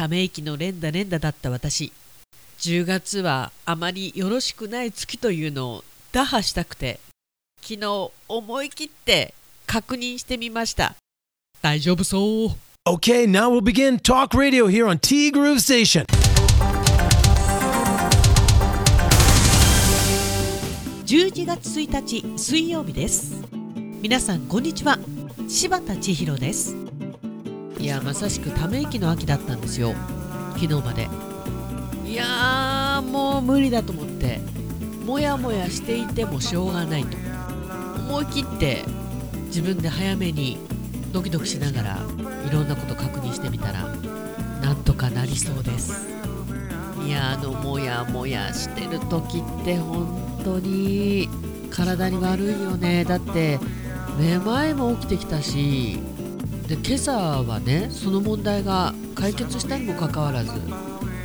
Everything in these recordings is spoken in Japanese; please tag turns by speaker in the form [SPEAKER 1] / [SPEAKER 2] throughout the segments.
[SPEAKER 1] ため息の連打連打だった私。10月はあまりよろしくない月というのを打破したくて昨日思い切って確認してみました。大丈夫そう。
[SPEAKER 2] Okay, now we'll begin Talk Radio here on T Groove Station.
[SPEAKER 1] 11月1日水曜日です。皆さんこんにちは。柴田千尋ですいやまさしくため息の秋だったんですよ。昨日まで。いやーもう無理だと思って。もやもやしていてもしょうがないと。思い切って自分で早めにドキドキしながらいろんなこと確認してみたらなんとかなりそうです。いやあのもやもやしてる時って本当に体に悪いよね。だってめまいも起きてきたしで今朝はねその問題が解決したにもかかわらず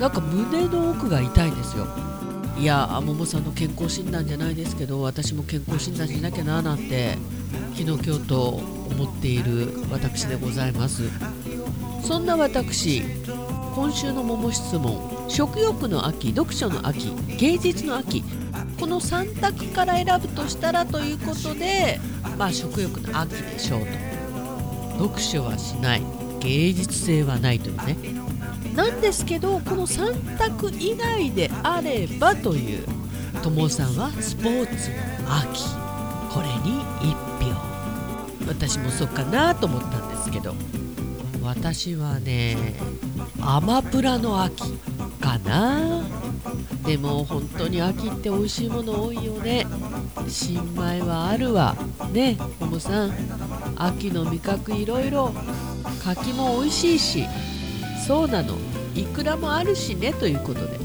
[SPEAKER 1] なんか胸の奥が痛いんですよ。いやももさんの健康診断じゃないですけど私も健康診断しなきゃななんて昨日今日と思っている私でございます。そんな私今週の桃質問食欲の秋読書の秋芸術の秋この3択から選ぶとしたらということでまあ食欲の秋でしょうと。読書はしない。芸術性はないというね。なんですけどこの3択以外であればという友さんはスポーツの秋。これに1票。私もそうかなと思ったんですけど。私はねアマプラの秋かな。でも本当に秋って美味しいもの多いよね。新米はあるわ。ねももさん。秋の味覚いろいろ柿も美味しいしそうなの。いくらもあるしねということで。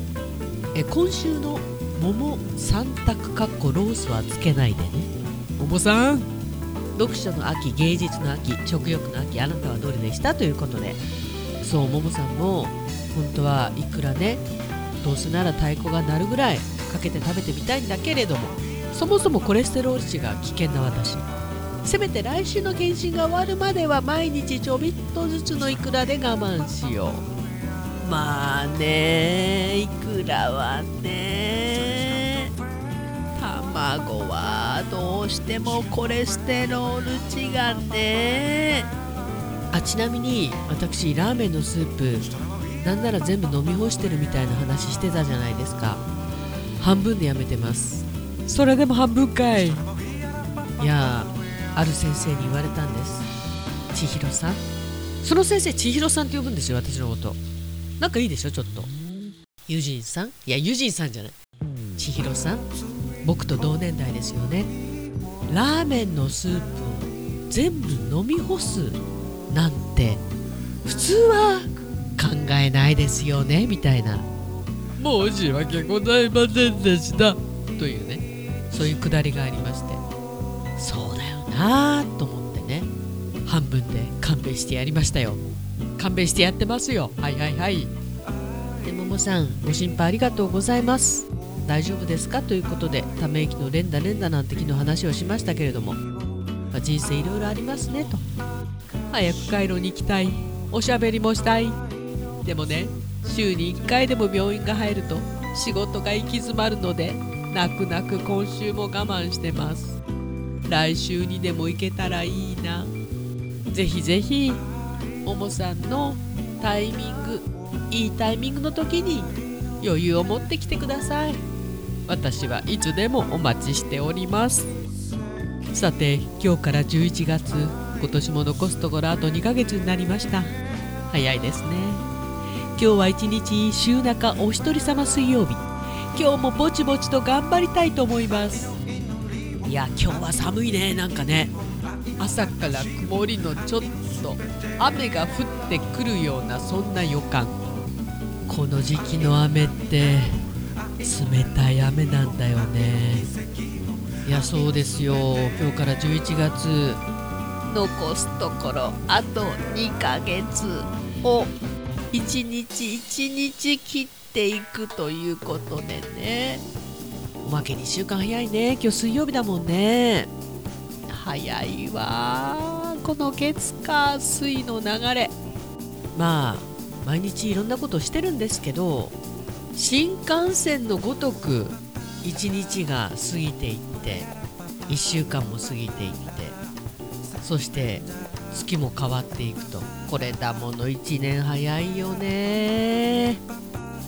[SPEAKER 1] え今週の桃3択かっこロースはつけないでね。桃さん？読書の秋芸術の秋食欲の秋あなたはどれでしたということで。そう桃さんも本当はいくらねどうせなら太鼓が鳴るぐらいかけて食べてみたいんだけれどもそもそもコレステロール値が危険な私せめて来週の検診が終わるまでは毎日ちょびっとずつのいくらで我慢しよう。まあねいくらはね。卵はどうしてもコレステロール値がね。あちなみに私ラーメンのスープなんなら全部飲み干してるみたいな話してたじゃないですか。半分でやめてます。それでも半分かい。いやある先生に言われたんです。千尋さん。その先生千尋さんって呼ぶんですよ私のこと。なんかいいでしょちょっと。ユジンさん？いやユジンさんじゃない。千尋さん？僕と同年代ですよね。ラーメンのスープを全部飲み干すなんて普通は考えないですよねみたいな。申し訳ございませんでした。というね。そういうくだりがありましてなと思ってね。半分で勘弁してやりましたよ。勘弁してやってますよ。はいはいはい。でももさんご心配ありがとうございます。大丈夫ですか？ということでため息の連打連打なんて昨日話をしましたけれども、まあ、人生いろいろありますねと。早く回路に行きたい。おしゃべりもしたい。でもね週に1回でも病院が入ると仕事が行き詰まるので泣く泣く今週も我慢してます。来週にでも行けたらいいな。ぜひぜひももさんのタイミングいいタイミングの時に余裕を持ってきてください。私はいつでもお待ちしております。さて今日から11月今年も残すところあと2ヶ月になりました。早いですね。今日は一日週中お一人様水曜日。今日もぼちぼちと頑張りたいと思います。いや今日は寒いねなんかね。朝から曇りのちょっと雨が降ってくるようなそんな予感。この時期の雨って冷たい雨なんだよね。いやそうですよ。今日から11月。残すところあと2ヶ月。を一日一日切っていくということでね。まけに1週間早いね。今日水曜日だもんね。早いわ。この月火水の流れ。まあ毎日いろんなことしてるんですけど新幹線のごとく一日が過ぎていって1週間も過ぎていってそして月も変わっていくと。これだもの1年早いよね。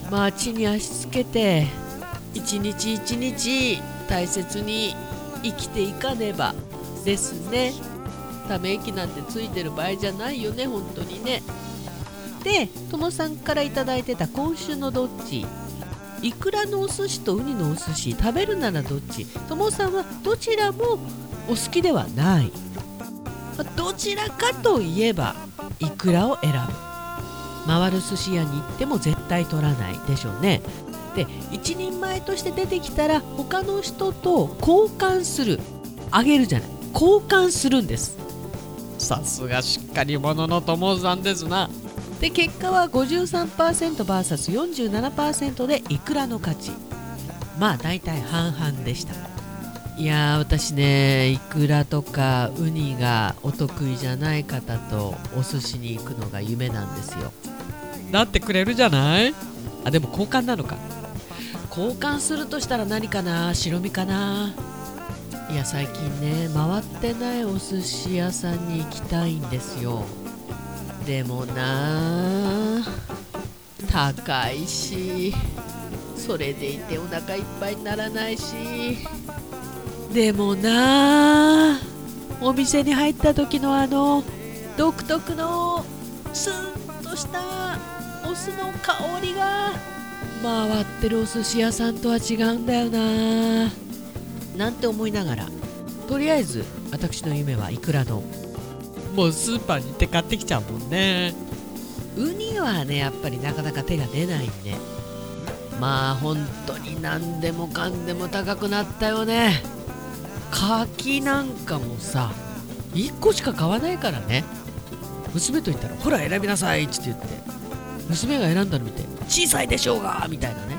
[SPEAKER 1] まあ地に足つけて一日一日大切に生きていかねばですね。ため息なんてついてる場合じゃないよね本当にね。でともさんから頂いてた今週のどっち？いくらのお寿司とウニのお寿司食べるならどっち？ともさんはどちらもお好きではない。どちらかといえばいくらを選ぶ。回る寿司屋に行っても絶対取らないでしょうね。で一人前として出てきたら他の人と交換する。あげるじゃない。交換するんです。さすがしっかり者の友さんですな。で結果は 53%vs47% でいくらの勝ちまあ大体半々でした。いやー私ねいくらとかウニがお得意じゃない方とお寿司に行くのが夢なんですよ。なってくれるじゃない？あでも交換なのか交換するとしたら何かな？白身かな？いや最近ね回ってないお寿司屋さんに行きたいんですよ。でもな高いしそれでいてお腹いっぱいにならないし。でもなお店に入った時のあの独特のスンとしたお酢の香りが回ってるお寿司屋さんとは違うんだよな。なんて思いながら。とりあえず私の夢はいくら丼もうスーパーに行って買ってきちゃうもんね。ウニはねやっぱりなかなか手が出ないねまあ本当に何でもかんでも高くなったよね。柿なんかもさ1個しか買わないからね。娘と言ったら「ほら選びなさい」って言って。娘が選んだの見て「小さいでしょうが!」みたいなね。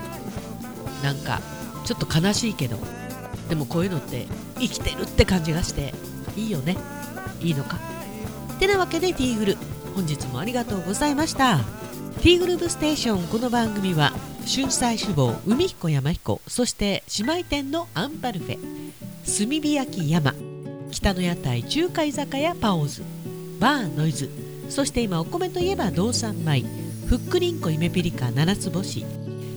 [SPEAKER 1] なんかちょっと悲しいけどでもこういうのって生きてるって感じがしていいよね。いいのか。てなわけでティーグル。本日もありがとうございました。ティーグループステーションこの番組は春菜志望海彦山彦そして姉妹店のアンパルフェ炭火焼山北の屋台中華居酒屋パオーズバーノイズそして今お米といえば道産米ふっくりんこ夢ピリカ七つ星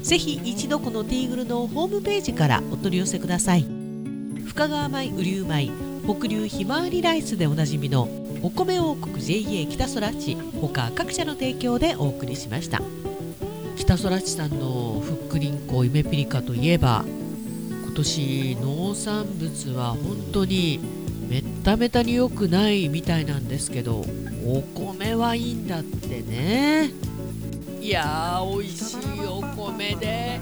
[SPEAKER 1] ぜひ一度このティーグルのホームページからお取り寄せください。深川米雨竜米北流ひまわりライスでおなじみのお米王国 JA 北空地。他各社の提供でお送りしました。北空地さんのふっくりんこ夢ピリカといえば今年農産物は本当にめっためたに良くないみたいなんですけどお米はいいんだってね。いやー美味しいお米で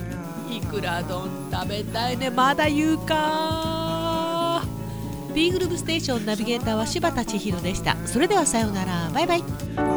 [SPEAKER 1] いくら丼食べたいね。まだ言うかビーグループステーションナビゲーターは柴田千尋でした。それではさようなら。バイバイ。